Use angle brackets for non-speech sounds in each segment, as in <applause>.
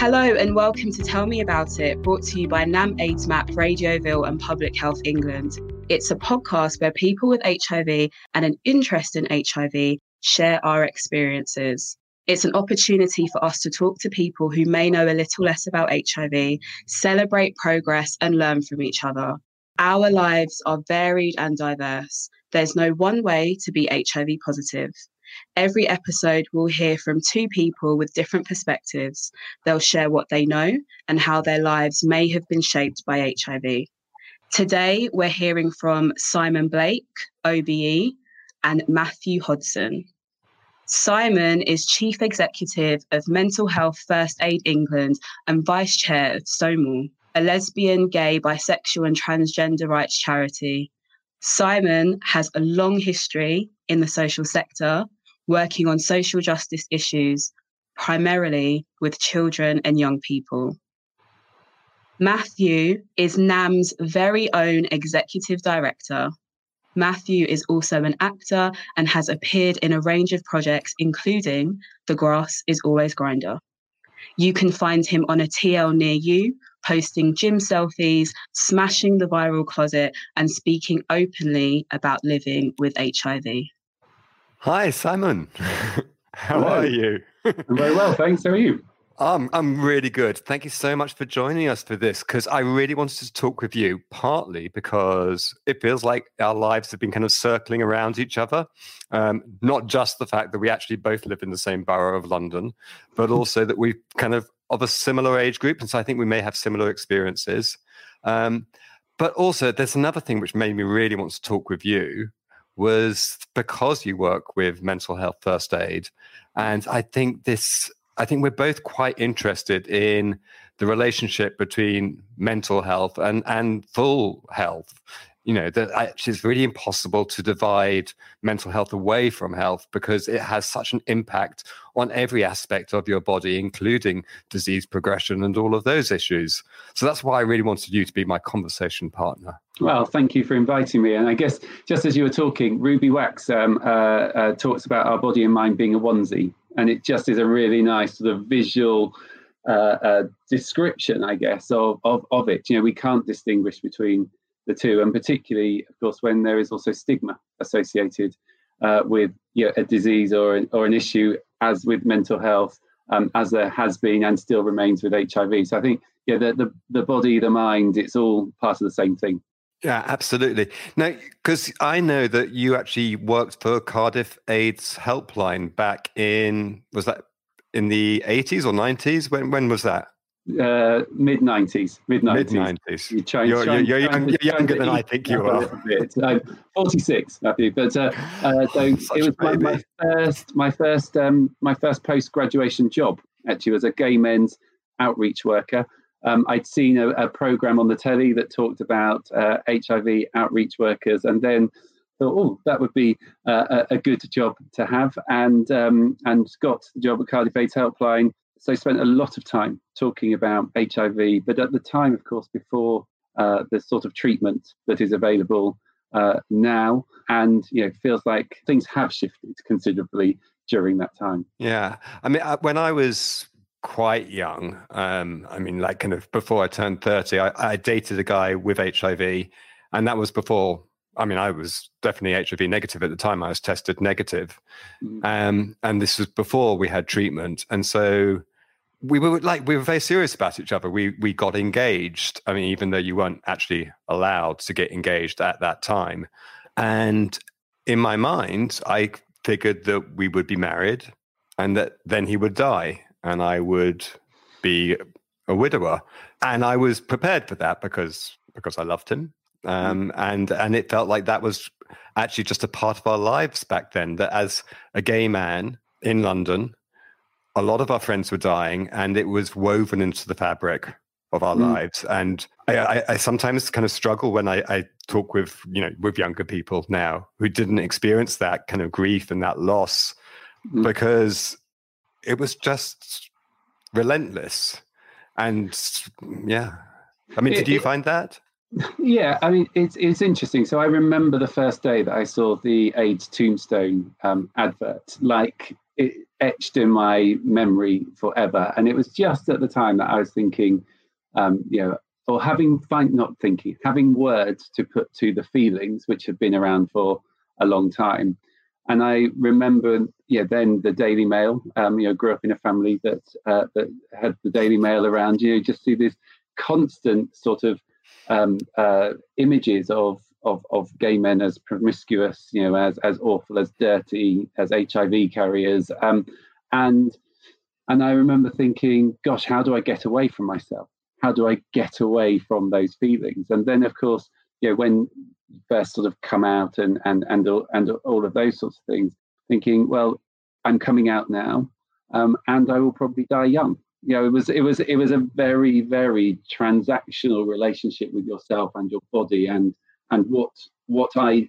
Hello and welcome to Tell Me About It, brought to you by NAM aidsmap, Radioville, and Public Health England. It's a podcast where people with HIV and an interest in HIV share our experiences. It's an opportunity for us to talk to people who may know a little less about HIV, celebrate progress, and learn from each other. Our lives are varied and diverse. There's no one way to be HIV positive. Every episode, we'll hear from two people with different perspectives. They'll share what they know and how their lives may have been shaped by HIV. Today, we're hearing from Simon Blake, OBE, and Matthew Hodson. Simon is Chief Executive of Mental Health First Aid England and Vice Chair of Stonewall, a lesbian, gay, bisexual, and transgender rights charity. Simon has a long history in the social sector, working on social justice issues, primarily with children and young people. Matthew is NAM's very own executive director. Matthew is also an actor and has appeared in a range of projects, including The Grass is Always Grindr. You can find him on a TL near you, posting gym selfies, smashing the viral closet, and speaking openly about living with HIV. Hi, Simon. <laughs> How Hello. are you? I'm very well, thanks. How are you? Um, I'm really good. Thank you so much for joining us for this because I really wanted to talk with you, partly because it feels like our lives have been kind of circling around each other. Um, not just the fact that we actually both live in the same borough of London, but also that we kind of of a similar age group. And so I think we may have similar experiences. Um, but also, there's another thing which made me really want to talk with you was because you work with mental health first aid. And I think this I think we're both quite interested in the relationship between mental health and, and full health. You know, that actually it's really impossible to divide mental health away from health because it has such an impact on every aspect of your body, including disease progression and all of those issues. So that's why I really wanted you to be my conversation partner. Well, thank you for inviting me. And I guess just as you were talking, Ruby Wax um, uh, uh, talks about our body and mind being a onesie. And it just is a really nice sort of visual uh, uh, description, I guess, of, of, of it. You know, we can't distinguish between the two. And particularly, of course, when there is also stigma associated uh, with you know, a disease or an, or an issue, as with mental health, um, as there has been and still remains with HIV. So I think, yeah, the, the, the body, the mind, it's all part of the same thing. Yeah, absolutely. Now, because I know that you actually worked for Cardiff AIDS Helpline back in was that in the eighties or nineties? When when was that? Uh, mid nineties, mid Mid nineties. You try- You're, you're, you're, young, you're younger than I think you are. I'm 46, Matthew. But uh, uh, so <laughs> it was my, my first, my first, um, my first post graduation job. Actually, was a gay men's outreach worker. Um, I'd seen a, a program on the telly that talked about uh, HIV outreach workers, and then thought, oh, that would be uh, a, a good job to have, and um, and got the job at Cardiff AIDS Helpline. So I spent a lot of time talking about HIV, but at the time, of course, before uh, the sort of treatment that is available uh, now, and you know, feels like things have shifted considerably during that time. Yeah, I mean, when I was quite young, um, I mean, like kind of before I turned thirty, I, I dated a guy with HIV, and that was before. I mean, I was definitely HIV negative at the time. I was tested negative, Mm. um, and this was before we had treatment, and so we were like we were very serious about each other. We we got engaged. I mean, even though you weren't actually allowed to get engaged at that time, and in my mind, I figured that we would be married, and that then he would die, and I would be a widower, and I was prepared for that because because I loved him, um, and and it felt like that was actually just a part of our lives back then. That as a gay man in London, a lot of our friends were dying, and it was woven into the fabric of our Mm. lives. And I, I, I sometimes kind of struggle when I, I talk with you know with younger people now who didn't experience that kind of grief and that loss Mm. because it was just relentless. And yeah, I mean, did you find that? Yeah, I mean it's it's interesting. So I remember the first day that I saw the AIDS tombstone um, advert. Like it etched in my memory forever. And it was just at the time that I was thinking, um, you know, or having find not thinking, having words to put to the feelings which have been around for a long time. And I remember, yeah, then the Daily Mail. Um, you know, grew up in a family that uh, that had the Daily Mail around. You just see this constant sort of um, uh, images of, of of gay men as promiscuous, you know, as as awful, as dirty, as HIV carriers, um, and and I remember thinking, gosh, how do I get away from myself? How do I get away from those feelings? And then, of course, you know, when first sort of come out and and and and all of those sorts of things, thinking, well, I'm coming out now, um, and I will probably die young. You know, it was it was it was a very very transactional relationship with yourself and your body and and what what I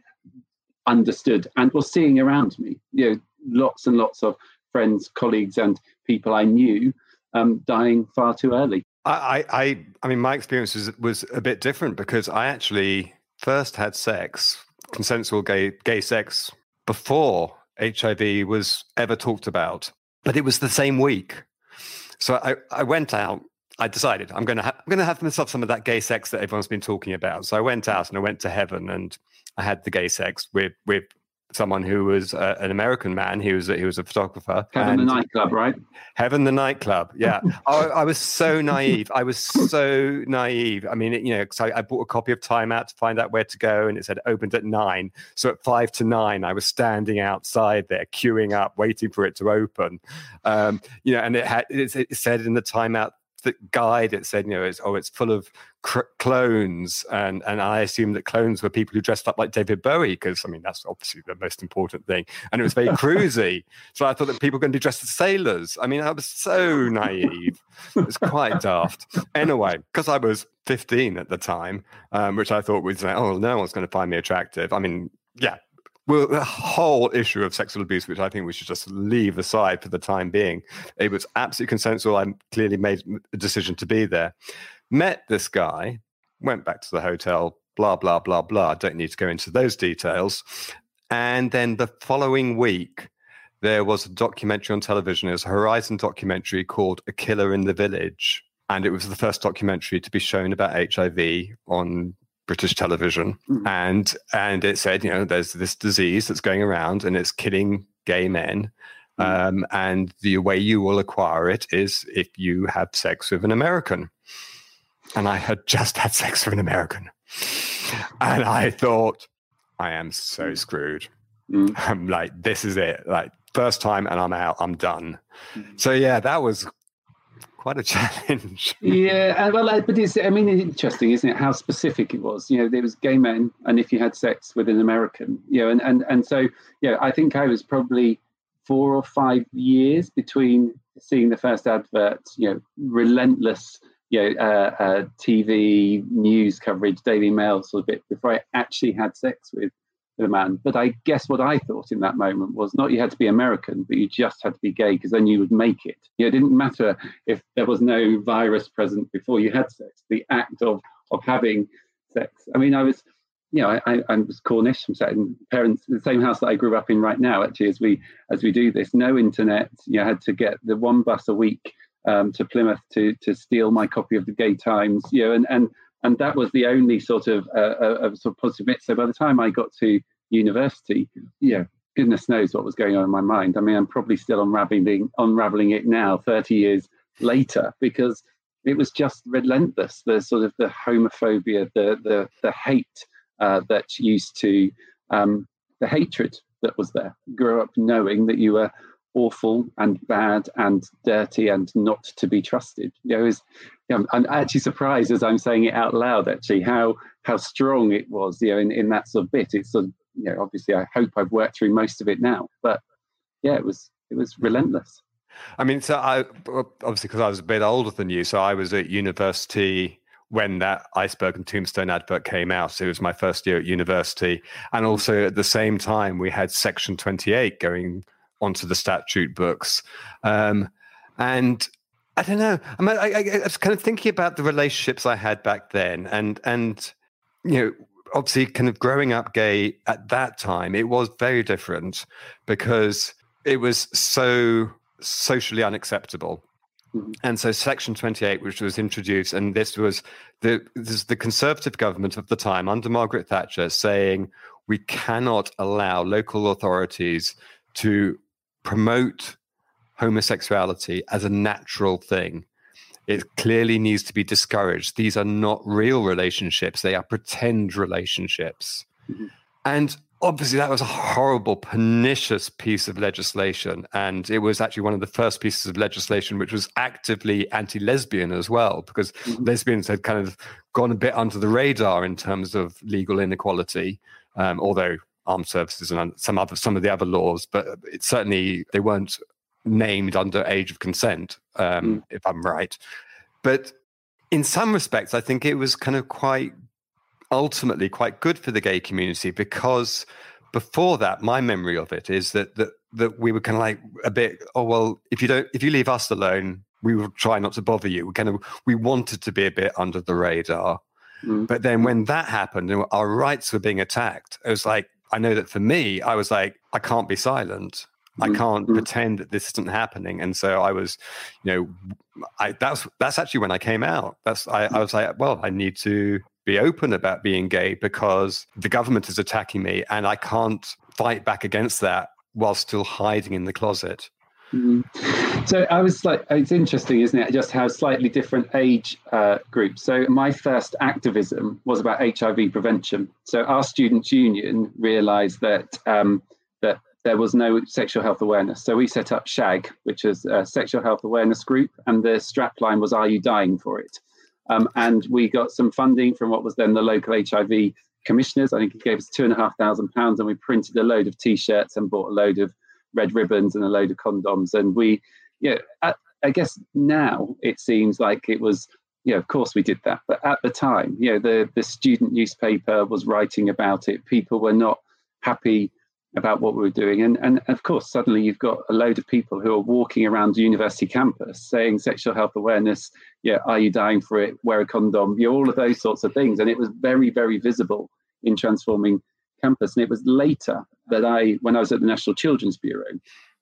understood and was seeing around me. You know, lots and lots of friends, colleagues, and people I knew um, dying far too early. I, I, I mean, my experience was, was a bit different because I actually first had sex, consensual gay gay sex, before HIV was ever talked about. But it was the same week. So I, I went out. I decided I'm going to ha- I'm going to have myself some of that gay sex that everyone's been talking about. So I went out and I went to heaven and I had the gay sex with with someone who was uh, an American man. He was a, he was a photographer. Heaven the nightclub, right? Heaven the nightclub. Yeah, <laughs> I, I, was so naive. I was so naive. I mean, you know, because I, I, bought a copy of Time Out to find out where to go, and it said opened at nine. So at five to nine, I was standing outside there, queuing up, waiting for it to open. Um, you know, and it had it, it said in the Time Out the guide that said you know it's oh it's full of cr- clones. And and i assumed that clones were people who dressed up like david bowie because i mean that's obviously the most important thing. And it was very cruisy. <laughs> So i thought that people were going to be dressed as sailors. I mean i was so <laughs> naive. It was quite daft. Anyway because i was 15 at the time um, which i thought was like oh no one's going to find me attractive. I mean yeah well, the whole issue of sexual abuse, which I think we should just leave aside for the time being, it was absolutely consensual. I clearly made a decision to be there. Met this guy, went back to the hotel, blah, blah, blah, blah. I don't need to go into those details. And then the following week, there was a documentary on television. It was a Horizon documentary called A Killer in the Village. And it was the first documentary to be shown about HIV on British television, mm. and and it said, you know, there's this disease that's going around and it's killing gay men. Mm. Um, and the way you will acquire it is if you have sex with an American. And I had just had sex with an American. And I thought, I am so mm. screwed. Mm. I'm like, this is it. Like, first time and I'm out, I'm done. Mm. So, yeah, that was quite a <laughs> challenge. yeah, well, but it's I mean, interesting, isn't it? How specific it was. You know, there was gay men, and if you had sex with an American, you know, and and and so yeah, I think I was probably four or five years between seeing the first advert, you know, relentless, you know, uh, uh, TV news coverage, Daily Mail sort of bit before I actually had sex with the man. But I guess what I thought in that moment was not you had to be American, but you just had to be gay because then you would make it. You know, it didn't matter if there was no virus present before you had sex. The act of of having sex. I mean, I was, you know, I, I was Cornish. I'm sat in parents the same house that I grew up in right now. Actually, as we as we do this, no internet. You know, had to get the one bus a week um, to Plymouth to to steal my copy of the Gay Times. You know, and and and that was the only sort of uh, uh, sort of positive bit. So by the time I got to university, yeah, goodness knows what was going on in my mind. I mean, I'm probably still unraveling unraveling it now, 30 years later, because it was just relentless. The sort of the homophobia, the the the hate uh, that used to um, the hatred that was there. Grew up knowing that you were awful and bad and dirty and not to be trusted. You know, was, you know, I'm actually surprised as I'm saying it out loud. Actually, how how strong it was. You know, in, in that sort of bit, it's sort of you know, obviously, I hope I've worked through most of it now. But yeah, it was it was relentless. I mean, so I obviously because I was a bit older than you, so I was at university when that iceberg and tombstone advert came out. So it was my first year at university, and also at the same time we had Section Twenty Eight going onto the statute books, um, and I don't know. I, mean, I, I, I was kind of thinking about the relationships I had back then, and and you know obviously kind of growing up gay at that time it was very different because it was so socially unacceptable. Mm-hmm. And so Section 28, which was introduced, and this was the this the Conservative government of the time under Margaret Thatcher saying we cannot allow local authorities to promote homosexuality as a natural thing. It clearly needs to be discouraged. These are not real relationships, they are pretend relationships. Mm-hmm. And obviously that was a horrible pernicious piece of legislation and it was actually one of the first pieces of legislation which was actively anti-lesbian as well because Mhm. lesbians had kind of gone a bit under the radar in terms of legal inequality um, although armed services and some other some of the other laws but it certainly they weren't named under age of consent um, if i'm right but in some respects i think it was kind of quite ultimately quite good for the gay community because before that, my memory of it is that that that we were kind of like a bit, oh well, if you don't if you leave us alone, we will try not to bother you. We kind of we wanted to be a bit under the radar. Mm. But then when that happened and our rights were being attacked, it was like I know that for me, I was like, I can't be silent. I Mm, can't mm. pretend that this isn't happening. And so I was, you know, I that's that's actually when I came out. That's I, I was like, well, I need to be open about being gay because the government is attacking me and I can't fight back against that while still hiding in the closet. Mhm. So I was like, it's interesting, isn't it? Just how slightly different age uh, groups. So my first activism was about HIV prevention. So our students' union realised that um, that there was no sexual health awareness. So we set up SHAG, which is a sexual health awareness group, and the strapline was "Are you dying for it?" Um, and we got some funding from what was then the local HIV commissioners. I think he gave us two and a half thousand pounds, and we printed a load of T-shirts and bought a load of red ribbons and a load of condoms. And we, yeah, I, I guess now it seems like it was, yeah, of course we did that. But at the time, you know, the the student newspaper was writing about it. People were not happy about what we were doing. And, and of course, suddenly you've got a load of people who are walking around university campus saying sexual health awareness, yeah, are you dying for it? Wear a condom, you know, all of those sorts of things. And it was very, very visible in transforming campus. And it was later that I, when I was at the National Children's Bureau,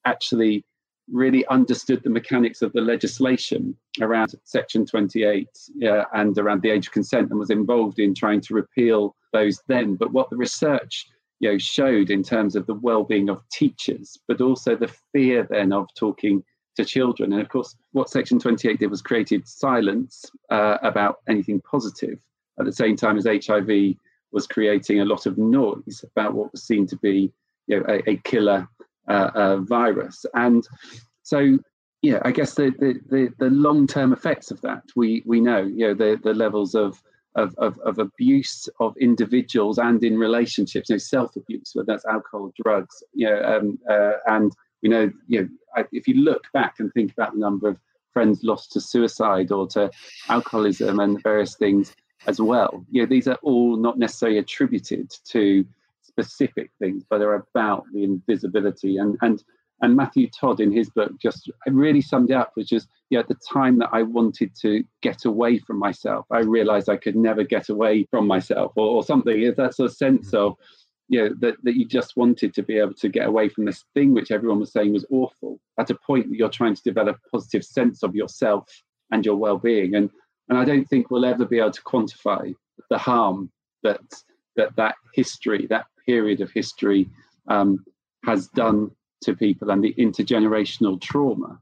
actually really understood the mechanics of the legislation around Section 28 yeah, and around the age of consent and was involved in trying to repeal those then. But what the research you know, showed in terms of the well-being of teachers, but also the fear then of talking to children. And of course, what Section 28 did was created silence uh, about anything positive at the same time as HIV was creating a lot of noise about what was seen to be you know, a, a killer uh, uh, virus. And so, yeah, I guess the, the, the, the long-term effects of that, we, we know, you know, the, the levels of of, of, of abuse of individuals and in relationships, you know, self-abuse, whether that's alcohol, drugs, you know, um, uh, and we know, you know, if you look back and think about the number of friends lost to suicide or to alcoholism and various things as well, you know, these are all not necessarily attributed to specific things, but they're about the invisibility and and and Matthew Todd in his book just really summed it up, which is know, at the time that I wanted to get away from myself, I realized I could never get away from myself or, or something. It's that sort of sense of, you know, that, that you just wanted to be able to get away from this thing which everyone was saying was awful at a point that you're trying to develop a positive sense of yourself and your well-being. And and I don't think we'll ever be able to quantify the harm that that that history, that period of history um, has done to people and the intergenerational trauma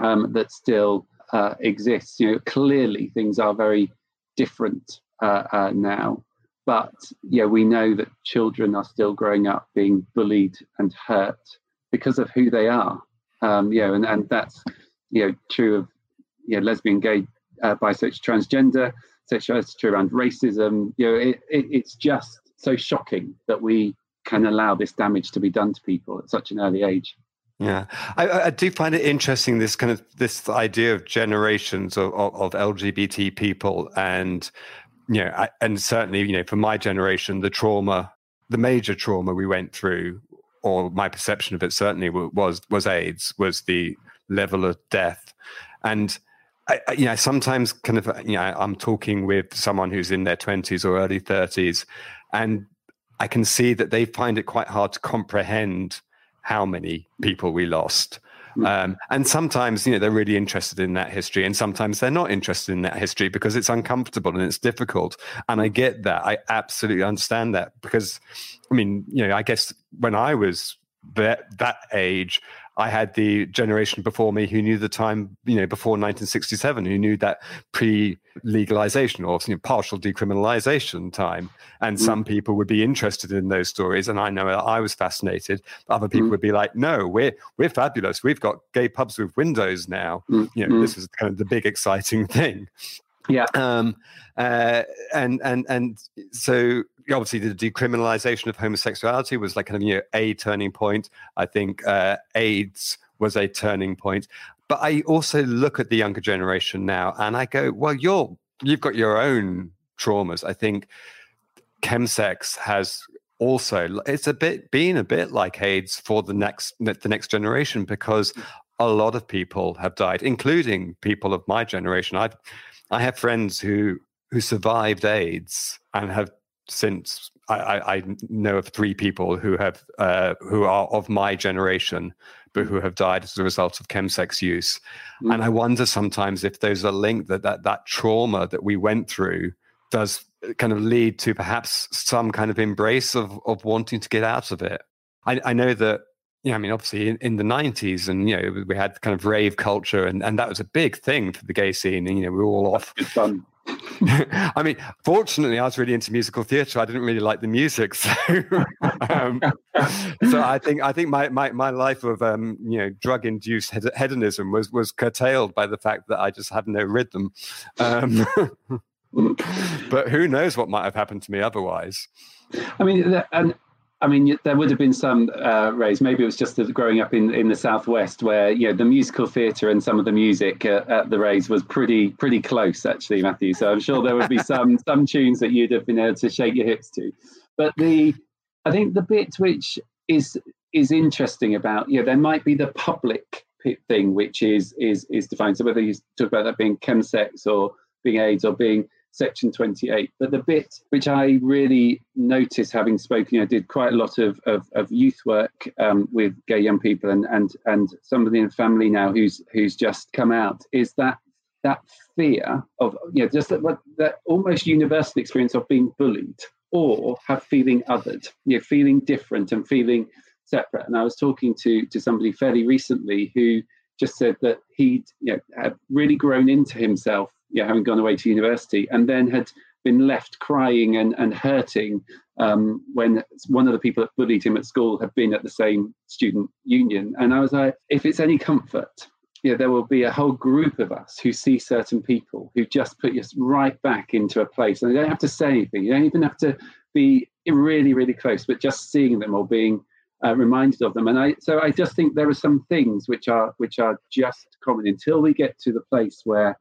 um, that still uh, exists. You know, clearly things are very different uh, uh, now, but yeah, we know that children are still growing up being bullied and hurt because of who they are. Um, you know, and, and that's you know true of you know lesbian, gay, uh, bisexual, transgender. Sexuality around racism. You know, it, it, it's just so shocking that we can allow this damage to be done to people at such an early age. Yeah, I, I do find it interesting this kind of this idea of generations of, of, of LGBT people, and you know, I, and certainly you know, for my generation, the trauma, the major trauma we went through, or my perception of it certainly was was AIDS, was the level of death, and I, I, you know, sometimes kind of you know, I'm talking with someone who's in their 20s or early 30s, and I can see that they find it quite hard to comprehend how many people we lost. Hmm. Um, and sometimes, you know, they're really interested in that history, and sometimes they're not interested in that history because it's uncomfortable and it's difficult. And I get that. I absolutely understand that because, I mean, you know, I guess when I was that that age, I had the generation before me who knew the time, you know, before 1967, who knew that pre-legalization or you know, partial decriminalization time. And mm. some people would be interested in those stories, and I know I was fascinated. Other people mm. would be like, "No, we're we're fabulous. We've got gay pubs with windows now. Mm. You know, this is kind of the big exciting <laughs> thing." Yeah. Um, uh, and and and so obviously the decriminalization of homosexuality was like kind of you know a turning point. I think uh, AIDS was a turning point. But I also look at the younger generation now, and I go, well, you're you've got your own traumas. I think chemsex has also it's a bit being a bit like AIDS for the next the next generation because a lot of people have died, including people of my generation. I've I have friends who who survived AIDS and have since I, I know of three people who have uh, who are of my generation, but who have died as a result of chemsex use. Mm. And I wonder sometimes if there's a link that, that that trauma that we went through does kind of lead to perhaps some kind of embrace of of wanting to get out of it. I, I know that yeah, I mean, obviously in, in, the 90s, and, you know, we had kind of rave culture, and, and that was a big thing for the gay scene. And, you know, we were all off. <laughs> I mean, fortunately, I was really into musical theatre. I didn't really like the music, <laughs> so um, so I think I think my my, my life of um, you know drug induced hedonism was was curtailed by the fact that I just had no rhythm. Um, <laughs> but who knows what might have happened to me otherwise? I mean, and I mean, there would have been some uh, Rays. Maybe it was just growing up in, in the southwest, where you know the musical theatre and some of the music uh, at the Rays was pretty pretty close, actually, Matthew. So I'm sure there would be some <laughs> some tunes that you'd have been able to shake your hips to. But the I think the bit which is is interesting about you know there might be the public thing which is is is defined. So whether you talk about that being chemsex or being AIDS or being section 28. But the bit which I really noticed having spoken, I did quite a lot of, of, of youth work um, with gay young people and, and, and somebody in the family now who's, who's just come out, is that that fear of, you know, just that, that almost universal experience of being bullied or have feeling othered, you know, feeling different and feeling separate. And I was talking to, to somebody fairly recently who just said that he'd you know, had really grown into himself yeah, having gone away to university, and then had been left crying and, and hurting um, when one of the people that bullied him at school had been at the same student union. And I was like, if it's any comfort, yeah, there will be a whole group of us who see certain people who just put us right back into a place. And they don't have to say anything. You don't even have to be really, really close, but just seeing them or being uh, reminded of them. And I, so I just think there are some things which are which are just common until we get to the place where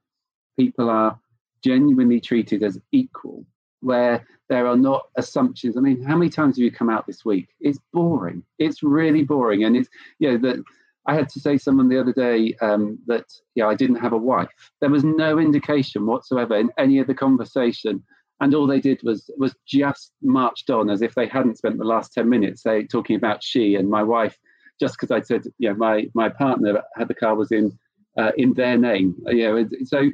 people are genuinely treated as equal, where there are not assumptions. I mean, how many times have you come out this week? It's boring. It's really boring. And it's, you know, that I had to say someone the other day um, that, yeah, I didn't have a wife. There was no indication whatsoever in any of the conversation. And all they did was was just marched on as if they hadn't spent the last 10 minutes say, talking about she and my wife, just because I'd said, you know, my, my partner had the car was in uh, in their name. You know, so.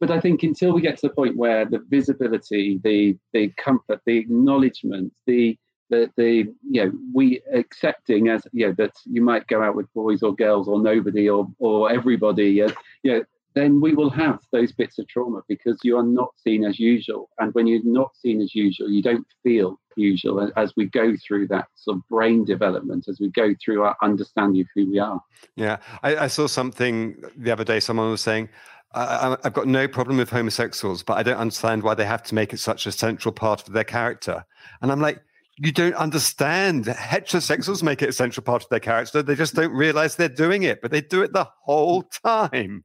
But I think until we get to the point where the visibility, the the comfort, the acknowledgement, the the, the you know we accepting as you know that you might go out with boys or girls or nobody or or everybody uh, you know then we will have those bits of trauma because you are not seen as usual and when you're not seen as usual you don't feel usual as we go through that sort of brain development as we go through our understanding of who we are. Yeah, I, I saw something the other day. Someone was saying. I, I've got no problem with homosexuals, but I don't understand why they have to make it such a central part of their character. And I'm like, you don't understand. Heterosexuals make it a central part of their character. They just don't realize they're doing it, but they do it the whole time.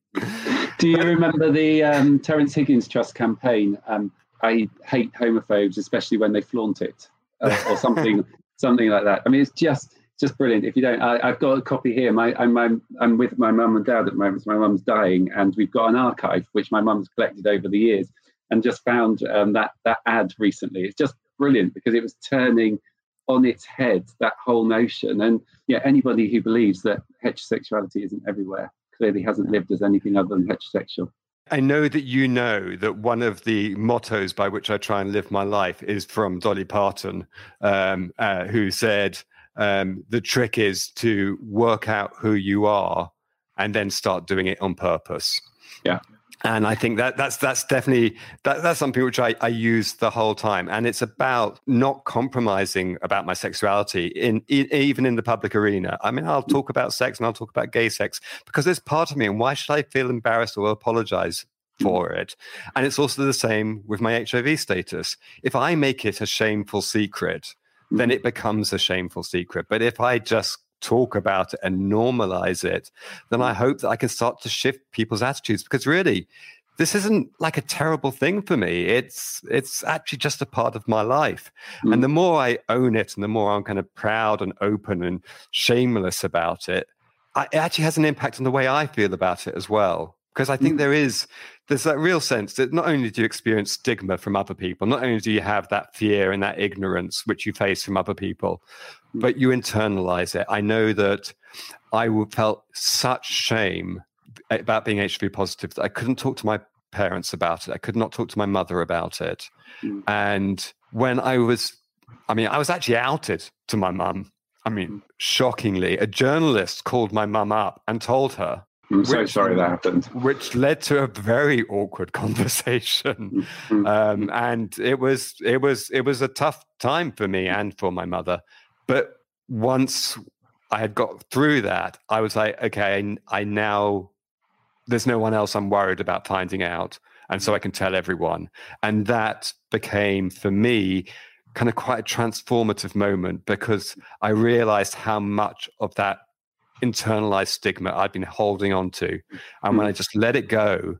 Do you <laughs> remember the um, Terence Higgins Trust campaign? Um, I hate homophobes, especially when they flaunt it uh, or something, <laughs> something like that. I mean, it's just just brilliant. If you don't, I, have got a copy here. My, I'm, I'm, I'm with my mum and dad at the moment. So my mum's dying, and we've got an archive which my mum's collected over the years, and just found um, that that ad recently. It's just brilliant because it was turning on its head that whole notion. And yeah, anybody who believes that heterosexuality isn't everywhere clearly hasn't lived as anything other than heterosexual. I know that you know that one of the mottos by which I try and live my life is from Dolly Parton, um, uh, who said, um, The trick is to work out who you are and then start doing it on purpose. Yeah and I think that that's that's definitely that, that's something which I, I use the whole time, and it's about not compromising about my sexuality in, in, even in the public arena. I mean, I'll talk about sex and I'll talk about gay sex because there's part of me, and why should I feel embarrassed or apologize hmm. for it? And it's also the same with my HIV status. If I make it a shameful secret, hmm. then it becomes a shameful secret. But if I just talk about it and normalize it, then I hope that I can start to shift people's attitudes because really, this isn't like a terrible thing for me. It's it's actually just a part of my life. Mm. And the more I own it and the more I'm kind of proud and open and shameless about it, I, it actually has an impact on the way I feel about it as well. Because I think mm. there is there's that real sense that not only do you experience stigma from other people, not only do you have that fear and that ignorance which you face from other people, but you internalize it. I know that I felt such shame about being HIV positive that I couldn't talk to my parents about it. I could not talk to my mother about it. Mm. And when I was, I mean, I was actually outed to my mum. I mean, mm. shockingly, a journalist called my mum up and told her. I'm so which, sorry that happened. Which led to a very awkward <laughs> conversation, mm-hmm. um, and it was it was it was a tough time for me and for my mother. But once I had got through that, I was like, okay, I now there's no one else I'm worried about finding out. And so I can tell everyone. And that became for me kind of quite a transformative moment because I realized how much of that internalized stigma I'd been holding on to. And when I just let it go,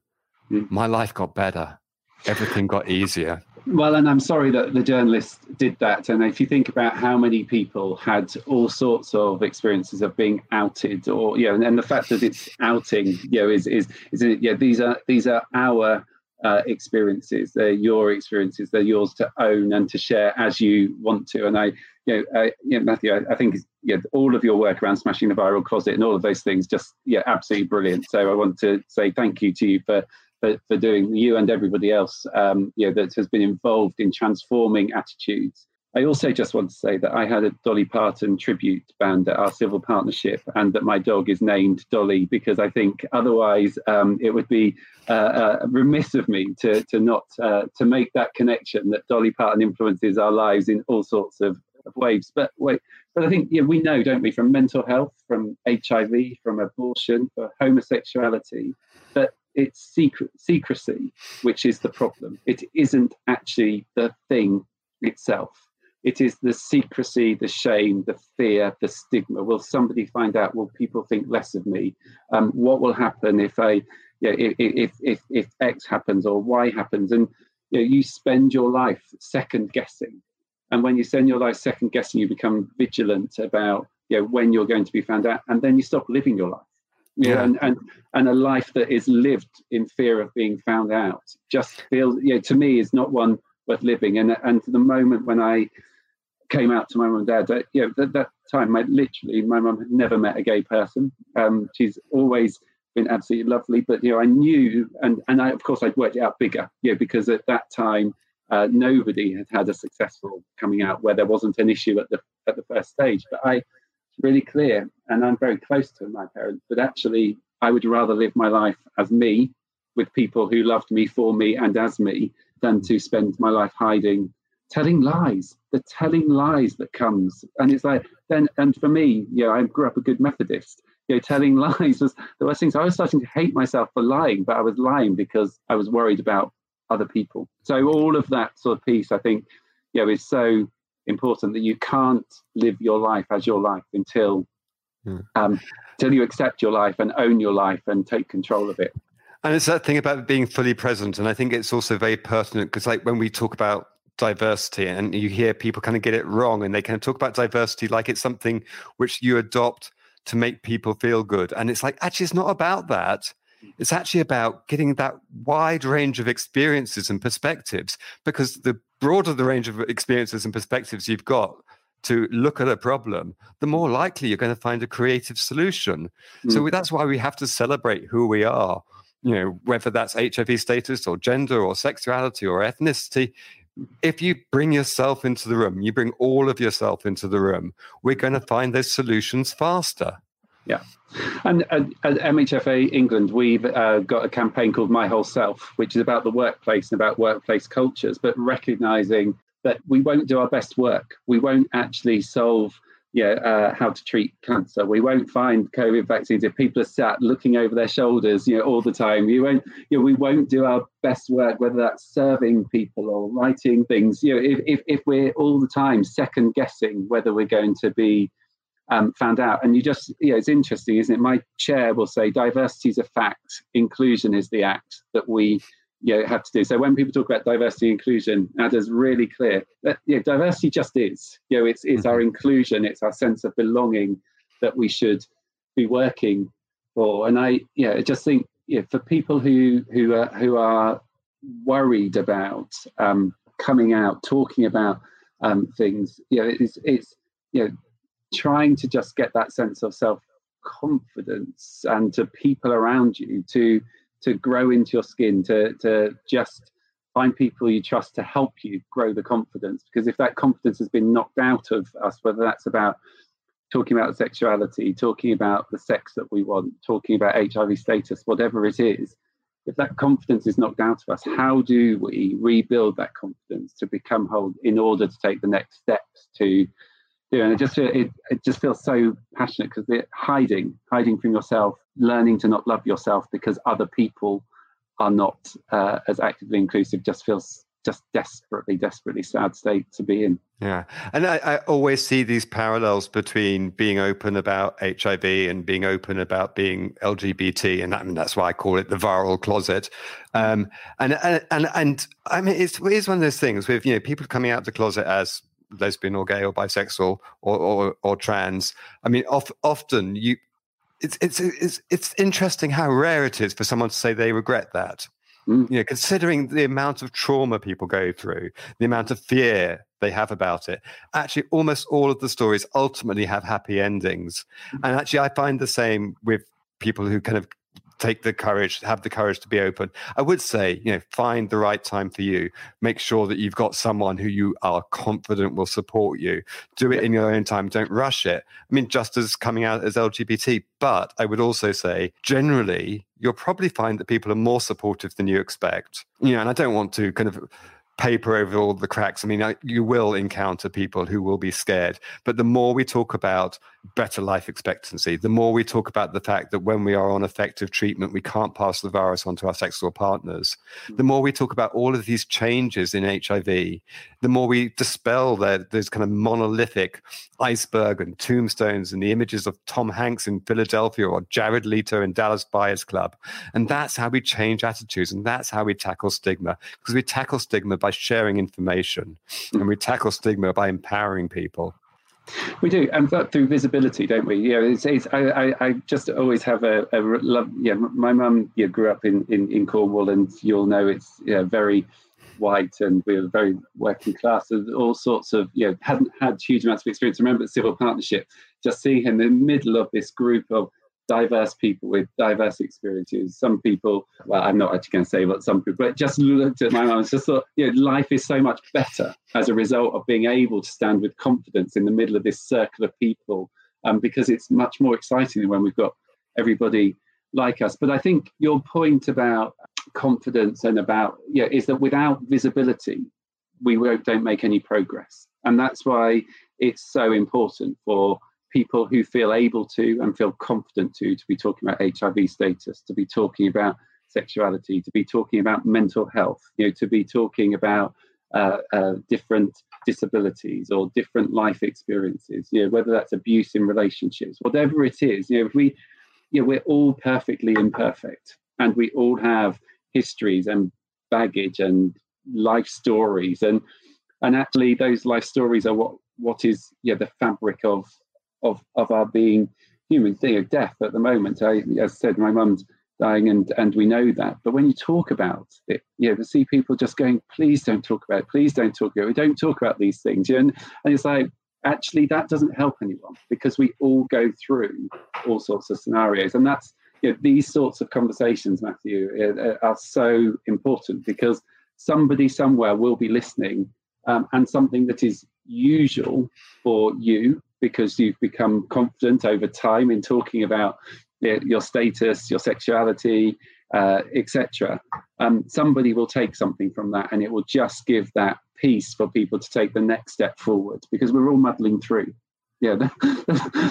mm. my life got better. Everything got easier. Well, and I'm sorry that the journalist did that. And if you think about how many people had all sorts of experiences of being outed, or you know, and, and the fact that it's outing, you know, is is is it, yeah, these are these are our uh, experiences. They're your experiences. They're yours to own and to share as you want to. And I, you know, uh, you know Matthew, I, I think yeah, all of your work around smashing the viral closet and all of those things, just yeah, absolutely brilliant. So I want to say thank you to you for for, for doing you and everybody else um, you know, that has been involved in transforming attitudes. I also just want to say that I had a Dolly Parton tribute band at our civil partnership, and that my dog is named Dolly because I think otherwise um, it would be uh, uh, remiss of me to to not uh, to make that connection that Dolly Parton influences our lives in all sorts of, of ways. But wait, but I think yeah, we know, don't we, from mental health, from HIV, from abortion, for homosexuality, that it's secret secrecy which is the problem. It isn't actually the thing itself. It is the secrecy the shame the fear the stigma. Will somebody find out? Will people think less of me? Um, what will happen if i if, if if if x happens or y happens? And you, know, you spend your life second guessing. And when you spend your life second guessing you become vigilant about you know, when you're going to be found out and then you stop living your life yeah, and, and and a life that is lived in fear of being found out. Just feels you know to me is not one worth living. And and the moment when i came out to my mum and dad that you know at that time my literally my mum had never met a gay person. Um she's always been absolutely lovely but you know i knew and and i of course i'd worked it out bigger you know because at that time uh, nobody had had a successful coming out where there wasn't an issue at the at the first stage. But i really clear, and I'm very close to my parents, but actually, I would rather live my life as me with people who loved me for me and as me than to spend my life hiding, telling lies, the telling lies that comes. And it's like, then, and for me, you know, I grew up a good Methodist. You know, telling <laughs> lies was the worst thing. So I was starting to hate myself for lying, but I was lying because I was worried about other people. So all of that sort of piece, I think, you know, is so important that you can't live your life as your life until mm. um, until you accept your life and own your life and take control of it. And it's that thing about being fully present, and I think it's also very pertinent because, like, when we talk about diversity, and you hear people kind of get it wrong, and they kind of talk about diversity like it's something which you adopt to make people feel good, and it's like actually, it's not about that. It's actually about getting that wide range of experiences and perspectives because the broader the range of experiences and perspectives you've got, to look at a problem, the more likely you're going to find a creative solution. Mm. So that's why we have to celebrate who we are. You know, whether that's HIV status or gender or sexuality or ethnicity, if you bring yourself into the room, you bring all of yourself into the room, we're going to find those solutions faster. Yeah. And at, at MHFA England, we've uh, got a campaign called My Whole Self, which is about the workplace and about workplace cultures, but recognizing that we won't do our best work. We won't actually solve know, uh, how to treat cancer. We won't find COVID vaccines if people are sat looking over their shoulders, you know, all the time. You won't, you know, we won't do our best work, whether that's serving people or writing things. You know, if, if, if we're all the time second guessing whether we're going to be um, found out, and you just, you know, it's interesting, isn't it? My chair will say diversity is a fact, inclusion is the act that we you know, have to do. So when people talk about diversity and inclusion, Ada's really clear that you know, diversity just is. You know, it's it's our mm-hmm. inclusion, it's our sense of belonging that we should be working for. And I, yeah, I just think yeah, for people who who are who are worried about um, coming out, talking about um, things, you know, it's it's you know, trying to just get that sense of self confidence and to people around you to to grow into your skin, to to just find people you trust to help you grow the confidence. Because if that confidence has been knocked out of us, whether that's about talking about sexuality, talking about the sex that we want, talking about HIV status, whatever it is, if that confidence is knocked out of us, how do we rebuild that confidence to become whole in order to take the next steps to do? And it just it, it just feels so passionate because they're hiding, hiding from yourself, learning to not love yourself because other people are not uh, as actively inclusive just feels just desperately, desperately sad state to be in. Yeah. And I, I, always see these parallels between being open about HIV and being open about being LGBT. And, that, and that's why I call it the viral closet. Um, and, and, and, and I mean, it's, it's one of those things with, you know, people coming out the closet as lesbian or gay or bisexual or, or, or trans. I mean, of, often you, it's it's it's it's interesting how rare it is for someone to say they regret that. Mm. You know, considering the amount of trauma people go through, the amount of fear they have about it. Actually, almost all of the stories ultimately have happy endings. Mm. And actually, I find the same with people who kind of take the courage, have the courage to be open. I would say, you know, find the right time for you. Make sure that you've got someone who you are confident will support you. Do it in your own time. Don't rush it. I mean, just as coming out as LGBT, but I would also say, generally, you'll probably find that people are more supportive than you expect. You know, and I don't want to kind of paper over all the cracks. I mean, you will encounter people who will be scared. But the more we talk about better life expectancy, the more we talk about the fact that when we are on effective treatment, we can't pass the virus on to our sexual partners, hmm. the more we talk about all of these changes in HIV, the more we dispel that those kind of monolithic iceberg and tombstones and the images of Tom Hanks in Philadelphia or Jared Leto in Dallas Buyers Club. And that's how we change attitudes and that's how we tackle stigma because we tackle stigma by sharing information and we tackle stigma by empowering people. We do, and that through visibility, don't we? Yeah, it's, it's I, I, I, just always have a, a love. Yeah, my mum yeah, grew up in, in, in Cornwall, and you'll know it's yeah, very white, and we were very working class, and all sorts of you know hadn't had huge amounts of experience. Remember, the civil partnership, just seeing him in the middle of this group of diverse people with diverse experiences. Some people, well, I'm not actually going to say what some people, but just looked at my mum and just thought, you know, life is so much better as a result of being able to stand with confidence in the middle of this circle of people, um, because it's much more exciting than when we've got everybody like us. But I think your point about confidence and about, yeah, is that without visibility, we don't make any progress. And that's why it's so important for people who feel able to and feel confident to to be talking about HIV status, to be talking about sexuality, to be talking about mental health, you know, to be talking about uh, uh, different disabilities or different life experiences, you know, whether that's abuse in relationships, whatever it is, you know, if we, you know, we're all perfectly imperfect and we all have histories and baggage and life stories and and actually those life stories are what what is yeah the fabric of of of our being human thing of death at the moment. I, as I said, my mum's dying, and and we know that. But when you talk about it, you know, to see people just going, please don't talk about it, please don't talk about it, we don't talk about these things. And, and it's like, actually that doesn't help anyone because we all go through all sorts of scenarios and that's you know, these sorts of conversations matthew are, are so important because somebody somewhere will be listening um, and something that is usual for you because you've become confident over time in talking about your status your sexuality uh, etc um, somebody will take something from that and it will just give that piece for people to take the next step forward because we're all muddling through. Yeah, <laughs>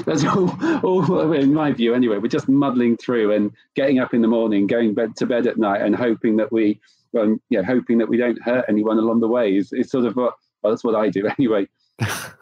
that's all, all in my view anyway. We're just muddling through and getting up in the morning, going bed to bed at night, and hoping that we, well, yeah, hoping that we don't hurt anyone along the way. Is, is sort of what well, that's what I do <laughs> anyway. <laughs>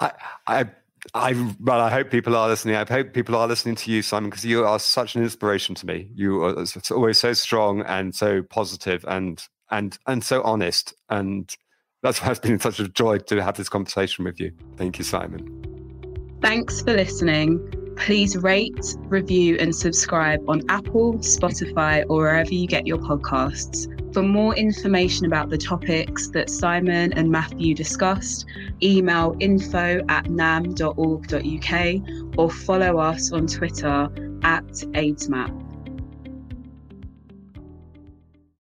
I, I I well, I hope people are listening. I hope people are listening to you, Simon, because you are such an inspiration to me. You are always so strong and so positive, and and and so honest. And that's why it's been such a joy to have this conversation with you. Thank you, Simon. Thanks for listening. Please rate, review, and subscribe on Apple, Spotify, or wherever you get your podcasts. For more information about the topics that Simon and Matthew discussed, email info at nam.org.uk or follow us on Twitter at AIDSMAP.